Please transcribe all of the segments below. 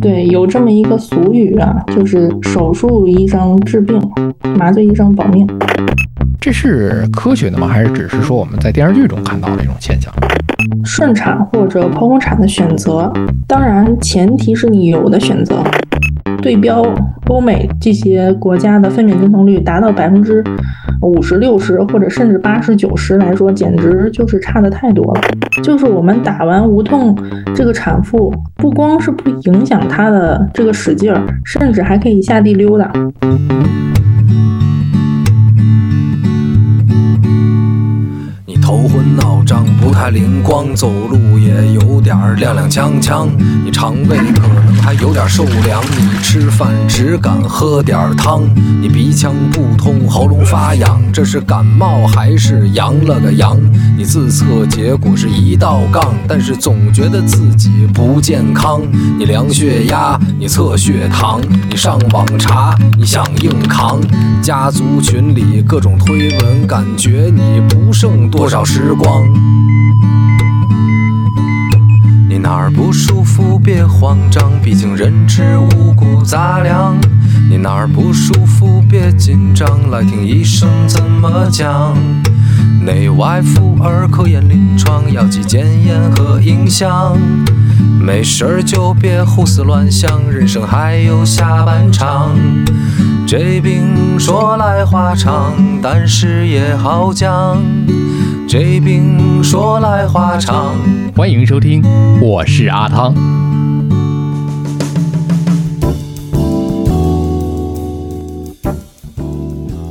对，有这么一个俗语啊，就是手术医生治病，麻醉医生保命。这是科学的吗？还是只是说我们在电视剧中看到的一种现象？顺产或者剖宫产的选择，当然前提是你有的选择。对标欧美这些国家的分娩经痛率达到百分之五十六十，或者甚至八十九十来说，简直就是差的太多了。就是我们打完无痛，这个产妇不光是不影响她的这个使劲儿，甚至还可以下地溜达。你头昏脑胀，不太灵光，走路也有点踉踉跄跄。你肠胃可能还有点受凉，你吃饭只敢喝点汤。你鼻腔不通，喉咙发痒，这是感冒还是阳了个阳？你自测结果是一道杠，但是总觉得自己不健康。你量血压，你测血糖，你上网查，你想硬扛。家族群里各种推文，感觉你不剩多少。时光，哪儿不舒服别慌张，毕竟人吃五谷杂粮。你哪儿不舒服别紧张，来听医生怎么讲。内外妇儿科研临床，药剂检验和影像。没事儿就别胡思乱想，人生还有下半场。这病说来话长，但是也好讲。这病说来话长，欢迎收听，我是阿汤。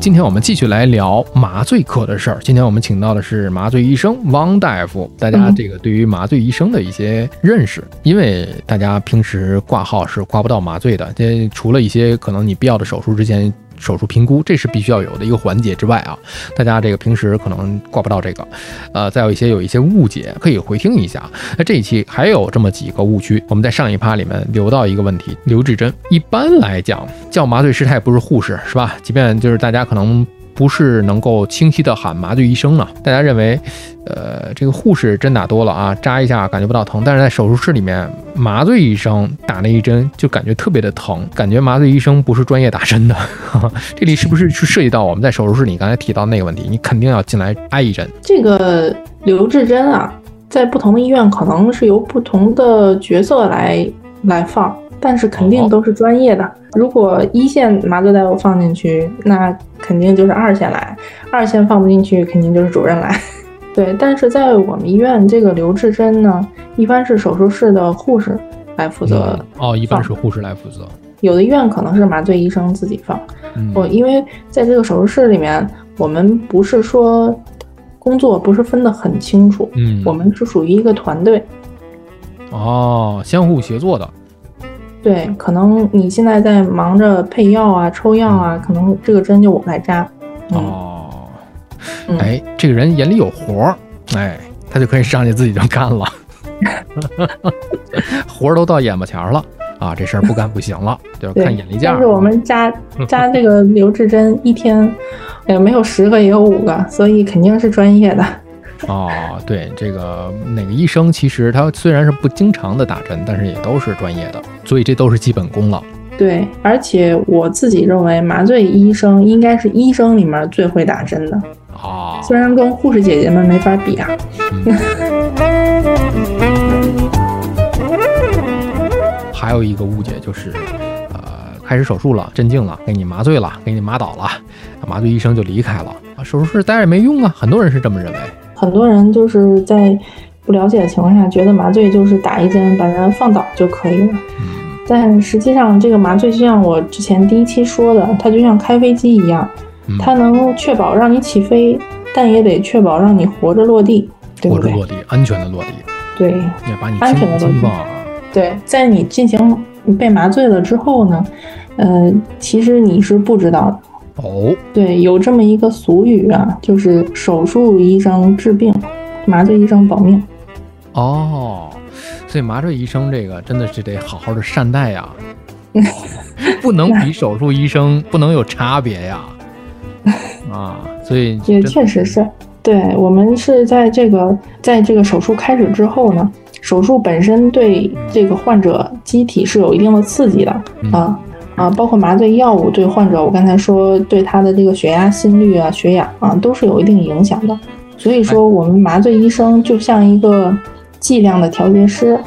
今天我们继续来聊麻醉科的事儿。今天我们请到的是麻醉医生汪大夫。大家这个对于麻醉医生的一些认识，因为大家平时挂号是挂不到麻醉的，这除了一些可能你必要的手术之前。手术评估，这是必须要有的一个环节之外啊，大家这个平时可能挂不到这个，呃，再有一些有一些误解，可以回听一下。那这一期还有这么几个误区，我们在上一趴里面留到一个问题：刘志珍。一般来讲，叫麻醉师他也不是护士，是吧？即便就是大家可能。不是能够清晰的喊麻醉医生呢？大家认为，呃，这个护士针打多了啊，扎一下感觉不到疼，但是在手术室里面，麻醉医生打那一针就感觉特别的疼，感觉麻醉医生不是专业打针的。这里是不是是涉及到我们在手术室里刚才提到那个问题？你肯定要进来挨一针。这个留置针啊，在不同的医院可能是由不同的角色来来放。但是肯定都是专业的。如果一线麻醉大夫放进去，那肯定就是二线来；二线放不进去，肯定就是主任来。对，但是在我们医院，这个留置针呢，一般是手术室的护士来负责。哦，一般是护士来负责。有的医院可能是麻醉医生自己放。我因为在这个手术室里面，我们不是说工作不是分得很清楚。嗯，我们是属于一个团队。哦，相互协作的。对，可能你现在在忙着配药啊、抽药啊，可能这个针就我来扎。哦，哎，这个人眼里有活儿，哎，他就可以上去自己就干了，活儿都到眼巴前了啊，这事儿不干不行了，就看眼力见。但是我们扎 扎这个留置针，一天也没有十个也有五个，所以肯定是专业的。哦，对，这个哪个医生其实他虽然是不经常的打针，但是也都是专业的，所以这都是基本功了。对，而且我自己认为麻醉医生应该是医生里面最会打针的。啊，虽然跟护士姐姐们没法比啊。还有一个误解就是，呃，开始手术了，镇静了，给你麻醉了，给你麻倒了，麻醉医生就离开了啊，手术室待着也没用啊，很多人是这么认为。很多人就是在不了解的情况下，觉得麻醉就是打一针把人放倒就可以了。但实际上，这个麻醉就像我之前第一期说的，它就像开飞机一样，它能确保让你起飞，但也得确保让你活着落地，对不对？落地，安全的落地。对，也把你安全的落地。对，在你进行被麻醉了之后呢，呃，其实你是不知道的。哦，对，有这么一个俗语啊，就是手术医生治病，麻醉医生保命。哦，所以麻醉医生这个真的是得好好的善待呀，不能比手术医生 不能有差别呀。啊，所以也确实是，对我们是在这个在这个手术开始之后呢，手术本身对这个患者机体是有一定的刺激的啊啊，包括麻醉药物对患者，我刚才说对他的这个血压、心率啊、血氧啊都是有一定影响的。所以说，我们麻醉医生就像一个剂量的调节师，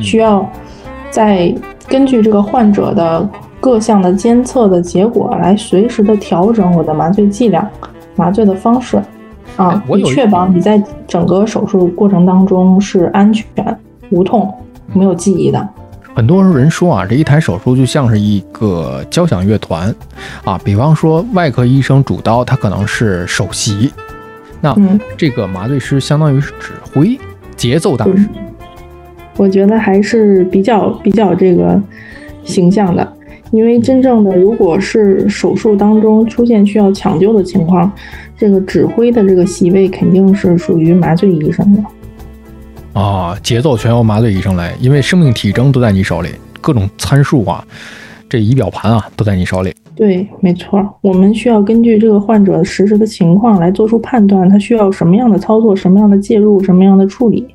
需要在根据这个患者的各项的监测的结果来随时的调整我的麻醉剂量、麻醉的方式。啊，以确保你在整个手术过程当中是安全、无痛、没有记忆的。很多人说啊，这一台手术就像是一个交响乐团啊。比方说，外科医生主刀，他可能是首席，那这个麻醉师相当于是指挥、节奏大师。我觉得还是比较比较这个形象的。因为真正的，如果是手术当中出现需要抢救的情况，这个指挥的这个席位肯定是属于麻醉医生的。啊，节奏全由麻醉医生来，因为生命体征都在你手里，各种参数啊，这仪表盘啊都在你手里。对，没错，我们需要根据这个患者实时的情况来做出判断，他需要什么样的操作、什么样的介入、什么样的处理，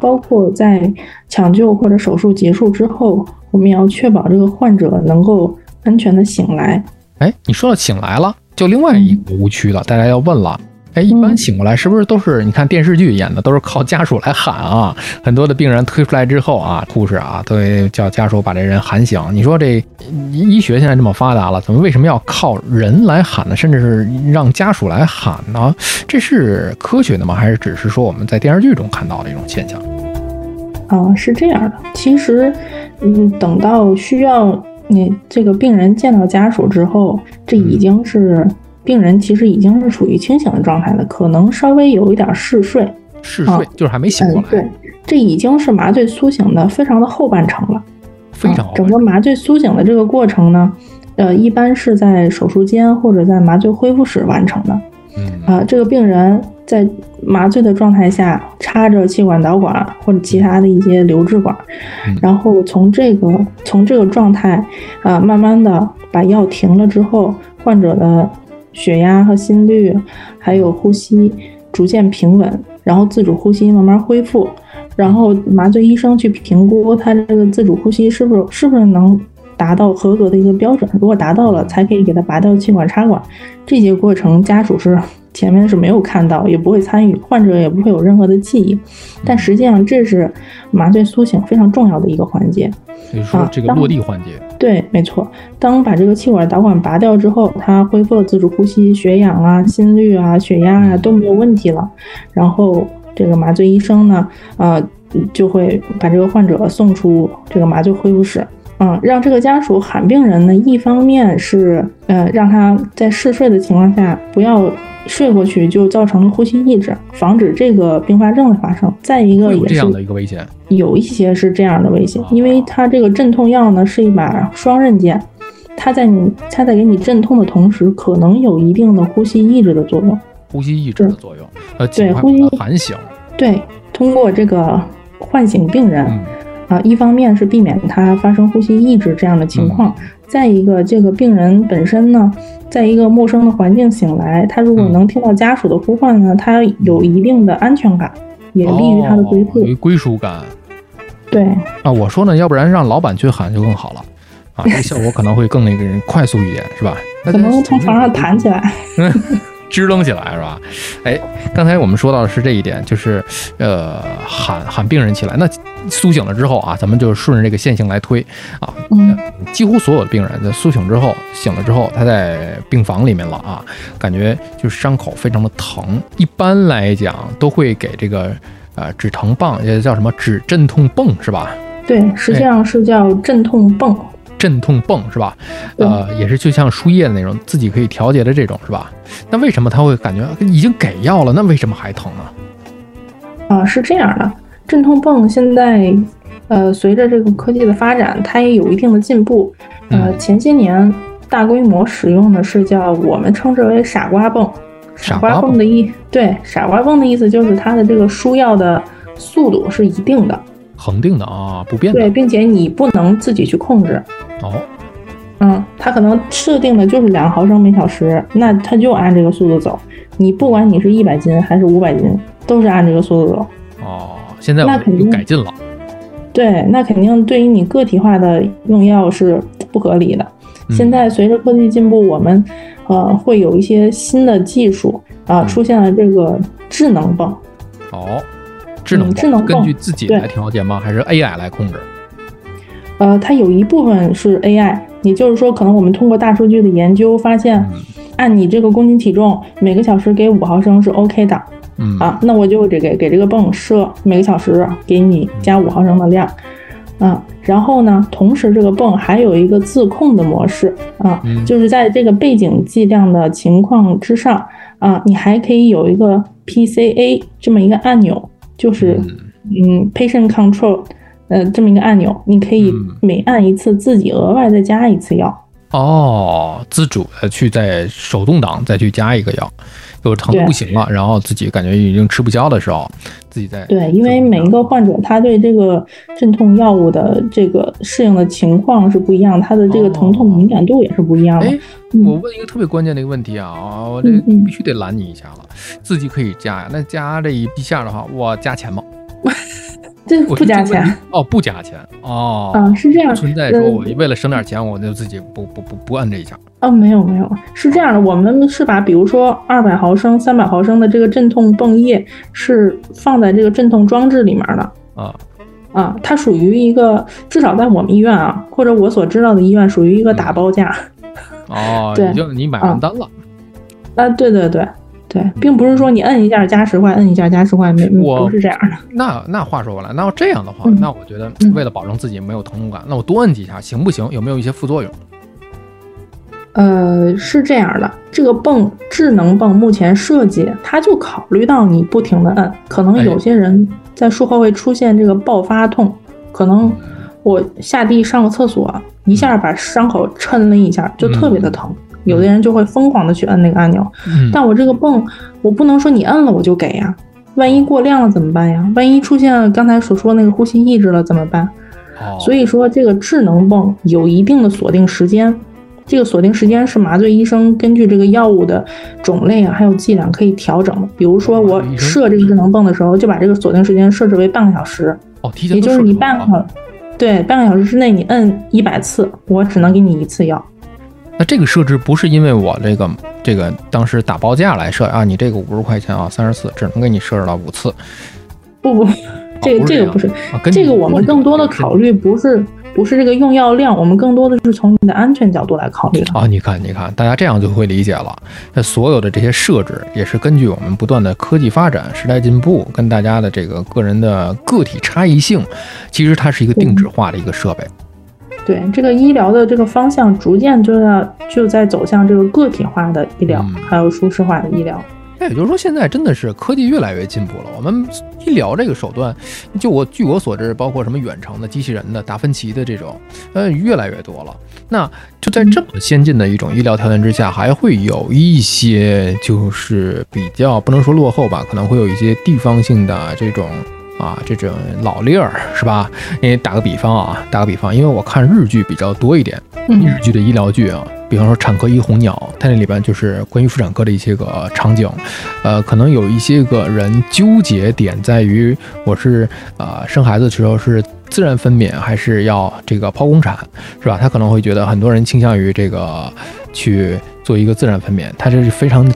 包括在抢救或者手术结束之后，我们也要确保这个患者能够安全的醒来。哎，你说到醒来了，就另外一个误区了，大家要问了。哎，一般醒过来是不是都是你看电视剧演的，都是靠家属来喊啊？很多的病人推出来之后啊，护士啊都会叫家属把这人喊醒。你说这医学现在这么发达了，怎么为什么要靠人来喊呢？甚至是让家属来喊呢？这是科学的吗？还是只是说我们在电视剧中看到的一种现象？啊，是这样的。其实，嗯，等到需要你这个病人见到家属之后，这已经是。病人其实已经是处于清醒的状态了，可能稍微有一点嗜睡，嗜睡就是还没醒过来。对，这已经是麻醉苏醒的非常的后半程了。非常整个麻醉苏醒的这个过程呢，呃，一般是在手术间或者在麻醉恢复室完成的。嗯啊，这个病人在麻醉的状态下插着气管导管或者其他的一些留置管，然后从这个从这个状态啊，慢慢的把药停了之后，患者的。血压和心率，还有呼吸逐渐平稳，然后自主呼吸慢慢恢复，然后麻醉医生去评估他这个自主呼吸是不是是不是能达到合格的一个标准，如果达到了，才可以给他拔掉气管插管。这些过程家属是前面是没有看到，也不会参与，患者也不会有任何的记忆，但实际上这是麻醉苏醒非常重要的一个环节。所以说这个落地环节，对，没错。当把这个气管导管拔掉之后，他恢复了自主呼吸，血氧啊、心率啊、血压啊都没有问题了。然后这个麻醉医生呢，呃，就会把这个患者送出这个麻醉恢复室，嗯，让这个家属喊病人呢，一方面是呃让他在嗜睡的情况下不要。睡过去就造成了呼吸抑制，防止这个并发症的发生。再一个也是这样的一个危险，有一些是这样的危险，因为它这个镇痛药呢是一把双刃剑，它在你它在给你镇痛的同时，可能有一定的呼吸抑制的作用。呼吸抑制的作用，呃，对，呼吸喊醒，对，通过这个唤醒病人。啊，一方面是避免他发生呼吸抑制这样的情况，再一个，这个病人本身呢，在一个陌生的环境醒来，他如果能听到家属的呼唤呢，他有一定的安全感，也利于他的归宿。归属感。对。啊，我说呢，要不然让老板去喊就更好了，啊，这个效果可能会更那个人快速一点，是吧？可能从床上弹起来。支棱起来是吧？哎，刚才我们说到的是这一点，就是呃喊喊病人起来。那苏醒了之后啊，咱们就顺着这个线性来推啊。嗯。几乎所有的病人在苏醒之后，醒了之后，他在病房里面了啊，感觉就是伤口非常的疼。一般来讲都会给这个呃止疼棒，也叫什么止镇痛泵是吧？对，实际上是叫镇痛泵。镇痛泵是吧？呃，也是就像输液的那种，自己可以调节的这种是吧？那为什么他会感觉已经给药了，那为什么还疼呢？啊，是这样的，镇痛泵现在，呃，随着这个科技的发展，它也有一定的进步。呃，前些年大规模使用的是叫我们称之为“傻瓜泵”。傻瓜泵的意对，傻瓜泵的意思就是它的这个输药的速度是一定的。恒定的啊，不变的。对，并且你不能自己去控制。哦，嗯，它可能设定的就是两毫升每小时，那它就按这个速度走。你不管你是一百斤还是五百斤，都是按这个速度走。哦，现在那肯定改进了。对，那肯定对于你个体化的用药是不合理的。嗯现在随着科技进步，我们呃会有一些新的技术啊、嗯出现了这个智能泵。哦，智能嗯智能泵根据自己对来调节吗？还是 AI 来控制？呃，它有一部分是 AI，也就是说，可能我们通过大数据的研究发现，嗯按你这个公斤体重，每个小时给五毫升是 OK 的嗯啊，那我就得给给这个泵设每个小时给你加五毫升的量。啊，然后呢，同时这个泵还有一个自控的模式啊，嗯就是在这个背景剂量的情况之上啊，你还可以有一个 PCA 这么一个按钮，就是嗯。patient control 呃这么一个按钮，你可以嗯。每按一次自己额外再加一次药。哦，自主的去在手动挡再去加一个药，有疼的不行了，然后自己感觉已经吃不消的时候，自己在对，因为每一个患者他对这个镇痛药物的这个适应的情况是不一样，他的这个疼痛敏感度也是不一样的。我问一个特别关键的一个问题啊，啊我这嗯嗯必须得拦你一下了。自己可以加呀，那加这一一下的话，我加钱吗？这不加钱哦，不加钱哦，啊，是这样不。存在说呃我为了省点钱，我就自己不不不不按这一下。哦，没有没有，是这样的，我们是把比如说二百毫升、三百毫升的这个镇痛泵液是放在这个镇痛装置里面的啊啊，它属于一个至少在我们医院啊，或者我所知道的医院属于一个打包价哦，对已经你买完单了。啊，对对对对，并不是说你摁一下加十块，摁一下加十块，没我不是这样的。那那话说回来，那要这样的话，嗯那我觉得嗯为了保证自己没有疼痛感，那我多摁几下行不行？有没有一些副作用？呃，是这样的，这个泵智能泵目前设计，它就考虑到你不停的摁，可能哎有些人在术后会出现这个爆发痛，可能我下地上个厕所，一下把伤口抻了一下，就特别的疼。有的人就会疯狂的去摁那个按钮，嗯，但我这个泵，我不能说你摁了我就给呀，万一过量了怎么办呀？万一出现了刚才所说那个呼吸抑制了怎么办？哦，所以说，这个智能泵有一定的锁定时间，这个锁定时间是麻醉医生根据这个药物的种类啊，还有剂量可以调整的。比如说，我设这个智能泵的时候，就把这个锁定时间设置为半个小时，哦，提前都也就是你半个对半个小时之内你摁一百次，我只能给你一次药。那这个设置不是因为我这个这个当时打包价来设啊，你这个五十块钱啊，三十次只能给你设置到五次。不不，这个这个不是，啊，跟这个我们更多的考虑不是不是这个用药量，我们更多的是从你的安全角度来考虑的。啊，你看，你看，大家这样就会理解了。那所有的这些设置也是根据我们不断的科技发展、时代进步，跟大家的这个个人的个体差异性，其实它是一个定制化的一个设备。对这个医疗的这个方向，逐渐就要就在走向这个个体化的医疗，嗯还有舒适化的医疗。那也就是说，现在真的是科技越来越进步了。我们医疗这个手段，就我据我所知，包括什么远程的、机器人的、达芬奇的这种，呃，越来越多了。那就在这么先进的一种医疗条件之下，还会有一些就是比较不能说落后吧，可能会有一些地方性的这种。啊，这种老例儿是吧？因为打个比方啊，打个比方，因为我看日剧比较多一点，嗯日剧的医疗剧啊，比方说《产科医红鸟》，它那里边就是关于妇产科的一些个场景，呃，可能有一些个人纠结点在于，我是呃生孩子的时候是自然分娩还是要这个剖宫产，是吧？他可能会觉得很多人倾向于这个去做一个自然分娩，他这是非常。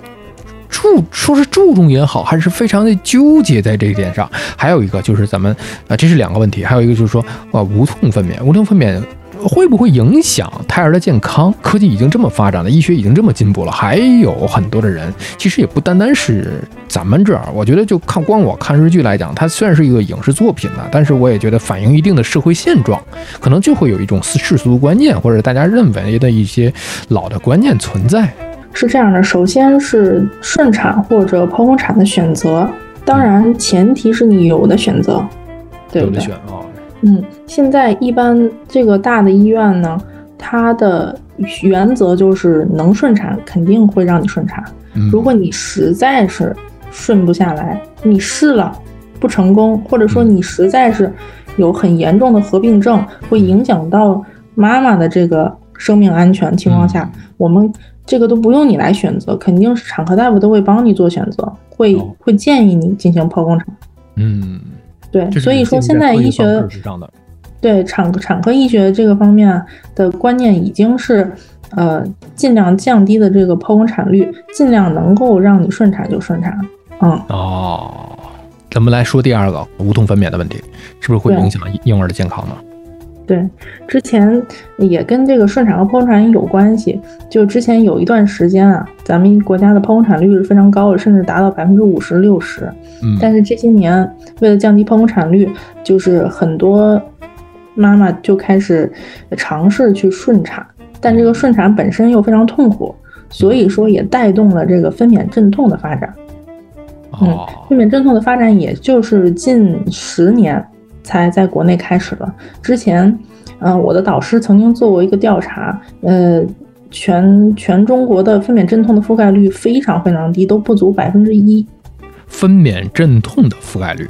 注说是注重也好，还是非常的纠结在这一点上。还有一个就是咱们啊、这是两个问题。还有一个就是说，啊，无痛分娩，无痛分娩会不会影响胎儿的健康？科技已经这么发展了，医学已经这么进步了，还有很多的人，其实也不单单是咱们这儿。我觉得就看光我看日剧来讲，它虽然是一个影视作品呢，但是我也觉得反映一定的社会现状，可能就会有一种世俗观念或者大家认为的一些老的观念存在。是这样的，首先是顺产或者剖宫产的选择，当然前提是你有的选择，对不对有的选？啊，嗯，现在一般这个大的医院呢，它的原则就是能顺产肯定会让你顺产。嗯如果你实在是顺不下来，你试了不成功，或者说嗯你实在是有很严重的合并症，会影响到妈妈的这个生命安全情况下，嗯我们这个都不用你来选择，肯定是产科大夫都会帮你做选择，会哦会建议你进行剖宫产。嗯，对，所以说现在医学对产产科医学这个方面的观念已经是，呃，尽量降低的这个剖宫产率，尽量能够让你顺产就顺产。嗯，哦，咱们来说第二个无痛分娩的问题，是不是会影响婴儿的健康呢？对，之前也跟这个顺产和剖宫产有关系。就之前有一段时间啊，咱们国家的剖宫产率是非常高的，甚至达到百分之五十六十。嗯，但是这些年，为了降低剖宫产率，就是很多妈妈就开始尝试去顺产，但这个顺产本身又非常痛苦，所以说也带动了这个分娩阵痛的发展。嗯，分娩阵痛的发展，也就是近十年才在国内开始了。之前，呃，我的导师曾经做过一个调查，呃，全全中国的分娩阵痛的覆盖率非常非常低，都不足百分之一。分娩阵痛的覆盖率，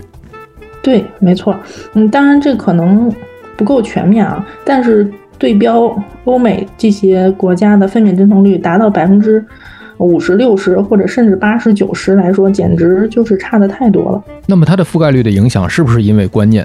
对，没错。嗯，当然这可能不够全面啊，但是对标欧美这些国家的分娩阵痛率达到百分之五十六十或者甚至八十九十来说，简直就是差的太多了。那么它的覆盖率的影响是不是因为观念？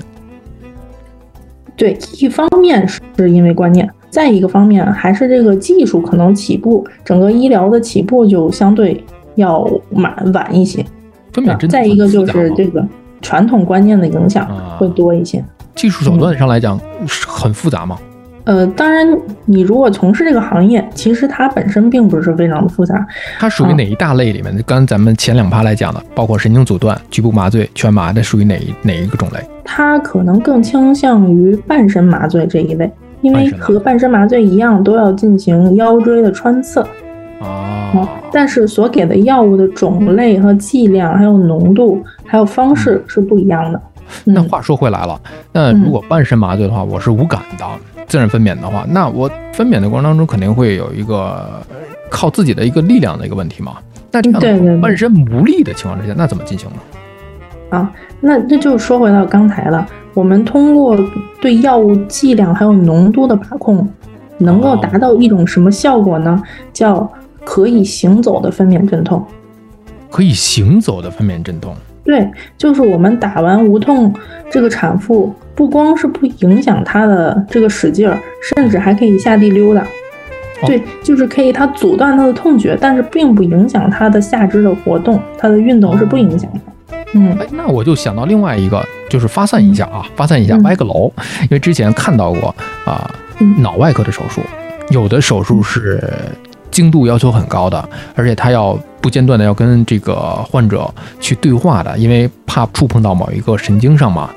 对，一方面是因为观念，再一个方面还是这个技术可能起步，整个医疗的起步就相对要晚晚一些。分娩阵痛再一个就是这个传统观念的影响啊会多一些。技术手段上来讲是很复杂吗？呃，当然，你如果从事这个行业，其实它本身并不是非常的复杂。它属于哪一大类里面的？刚咱们前两趴来讲的，包括神经阻断、局部麻醉、全麻，这属于哪一哪一个种类？它可能更倾向于半身麻醉这一类，因为和半身麻醉一样，都要进行腰椎的穿刺。哦，但是所给的药物的种类和剂量，还有浓度，还有方式是不一样的。嗯那话说回来了，那如果半身麻醉的话，我是无感的；自然分娩的话，那我分娩的过程当中肯定会有一个呃靠自己的一个力量的一个问题嘛。那这样半身无力的情况之下，那怎么进行呢？啊，那那就说回到刚才了，我们通过对药物剂量还有浓度的把控，能够达到一种什么效果呢？叫可以行走的分娩镇痛。可以行走的分娩镇痛，对，就是我们打完无痛，这个产妇不光是不影响她的这个使劲儿，甚至还可以下地溜达。对，就是可以它阻断她的痛觉，但是并不影响她的下肢的活动，她的运动是不影响的。嗯哎，那我就想到另外一个，就是发散一下啊，发散一下，嗯歪个楼。因为之前看到过啊，嗯脑外科的手术，有的手术是精度要求很高的，而且他要不间断的要跟这个患者去对话的，因为怕触碰到某一个神经上嘛。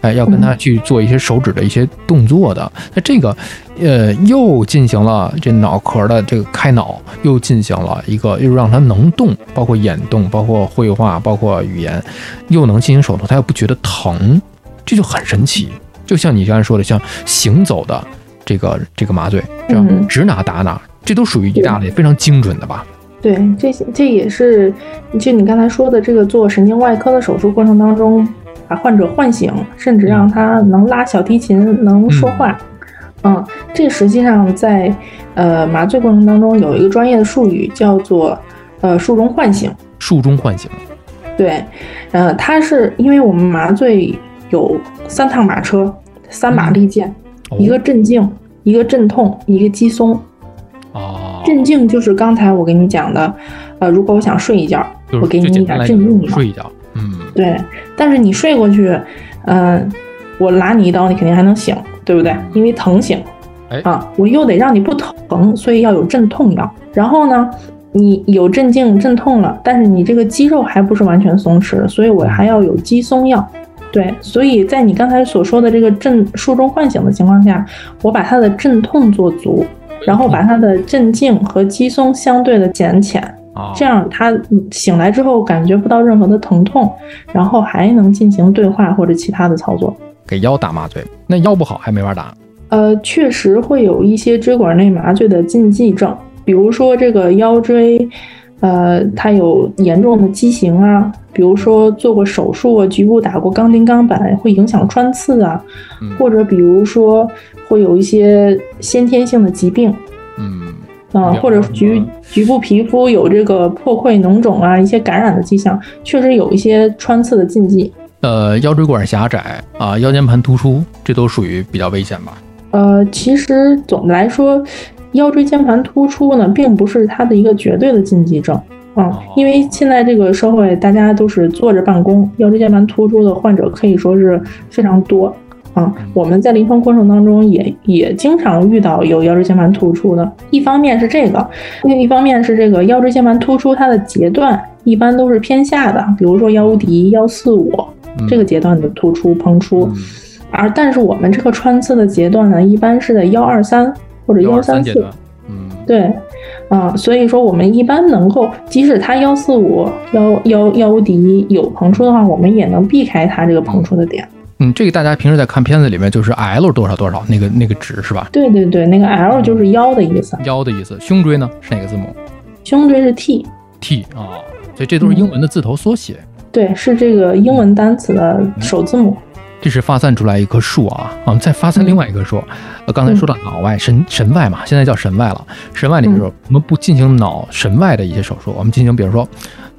哎，要跟他去做一些手指的一些动作的，那这个，呃，又进行了这脑壳的这个开脑，又进行了一个，又让他能动，包括眼动，包括绘画，包括语言，又能进行手术，他又不觉得疼，这就很神奇。就像你刚才说的，像行走的这个这个麻醉，这样嗯指哪打哪，这都属于一大类非常精准的吧？对，这些这也是就你刚才说的这个做神经外科的手术过程当中，把患者唤醒，甚至让他能拉小提琴，能说话。嗯，这实际上在呃麻醉过程当中有一个专业的术语叫做呃术中唤醒。术中唤醒，对，呃，它是因为我们麻醉有三趟马车，三把利剑，哦一个镇静，一个镇痛，一个肌松。哦，镇静就是刚才我给你讲的，呃，如果我想睡一觉，我给你一点镇静药。睡一觉，嗯，对，但是你睡过去，嗯、我拉你一刀，你肯定还能醒，对不对？因为疼醒。哎啊，我又得让你不疼，所以要有镇痛药。然后呢，你有镇静、镇痛了，但是你这个肌肉还不是完全松弛，所以我还要有肌松药。对，所以在你刚才所说的这个镇术中唤醒的情况下，我把它的镇痛做足，然后把它的镇静和肌松相对的减浅，啊，这样他嗯醒来之后感觉不到任何的疼痛，然后还能进行对话或者其他的操作。给腰打麻醉，那腰不好还没法打。呃，确实会有一些椎管内麻醉的禁忌症，比如说这个腰椎，呃，它有严重的畸形啊，比如说做过手术啊，局部打过钢钉钢板，会影响穿刺啊，嗯或者比如说会有一些先天性的疾病，嗯，啊、了或者局局部皮肤有这个破溃、脓肿啊，一些感染的迹象，确实有一些穿刺的禁忌。呃，腰椎管狭窄啊，腰间盘突出，这都属于比较危险吧？呃，其实总的来说，腰椎间盘突出呢，并不是它的一个绝对的禁忌症。嗯，因为现在这个社会大家都是坐着办公，腰椎间盘突出的患者可以说是非常多。啊，我们在临床过程当中也也经常遇到有腰椎间盘突出的。一方面是这个，另一方面是这个腰椎间盘突出它的截段一般都是偏下的，比如说腰骶、幺四五这个节段的突出膨出。而但是我们这个穿刺的节段呢，一般是在幺二三或者幺三四。嗯，对，啊，所以说我们一般能够，即使它幺四五、腰腰腰骶有膨出的话，我们也能避开它这个膨出的点。嗯，这个大家平时在看片子里面就是 L 多少多少那个那个值是吧？对对对，那个 L 就是腰的意思。腰的意思，胸椎呢是哪个字母？胸椎是 T。T 啊，所以这都是英文的字头缩写。对，是这个英文单词的首字母。这是发散出来一棵树啊，我们再发散另外一棵树。呃，刚才说到脑外神神外嘛，现在叫神外了。神外里边，我们不进行脑神外的一些手术，我们进行比如说，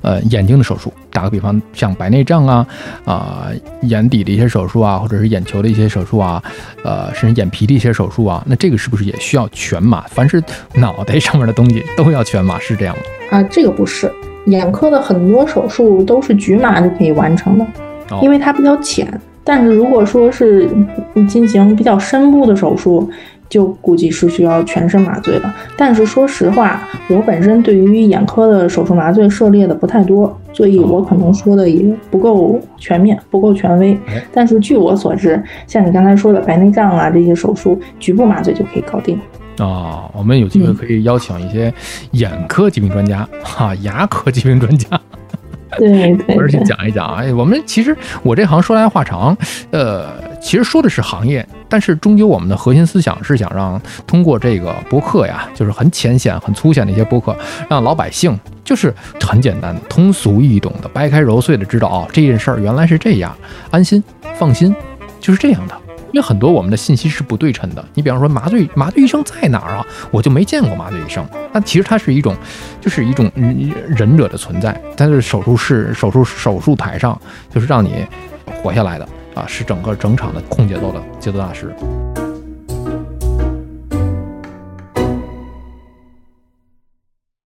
呃，眼睛的手术。打个比方，像白内障啊，啊，眼底的一些手术啊，或者是眼球的一些手术啊，呃，甚至眼皮的一些手术啊，那这个是不是也需要全麻？凡是脑袋上面的东西都要全麻，是这样吗？啊，这个不是，眼科的很多手术都是局麻就可以完成的，因为它比较浅。但是如果说是进行比较深部的手术，就估计是需要全身麻醉了。但是说实话，我本身对于眼科的手术麻醉涉猎的不太多，所以我可能说的也不够全面，不够权威。但是据我所知，像你刚才说的白内障啊这些手术，局部麻醉就可以搞定。啊，我们有机会可以邀请一些眼科疾病专家，哈，牙科疾病专家。对，而且讲一讲啊，我们其实我这行说来话长，呃，其实说的是行业，但是终究我们的核心思想是想让通过这个播客呀，就是很浅显、很粗浅的一些播客，让老百姓就是很简单、通俗易懂的、掰开揉碎的知道哦，这件事儿原来是这样，安心、放心，就是这样的。因为很多我们的信息是不对称的。你比方说麻醉麻醉医生在哪儿啊？我就没见过麻醉医生。那其实它是一种，就是一种忍者的存在。但是手术室、手术手术台上，就是让你活下来的啊，是整个整场的控节奏的节奏大师。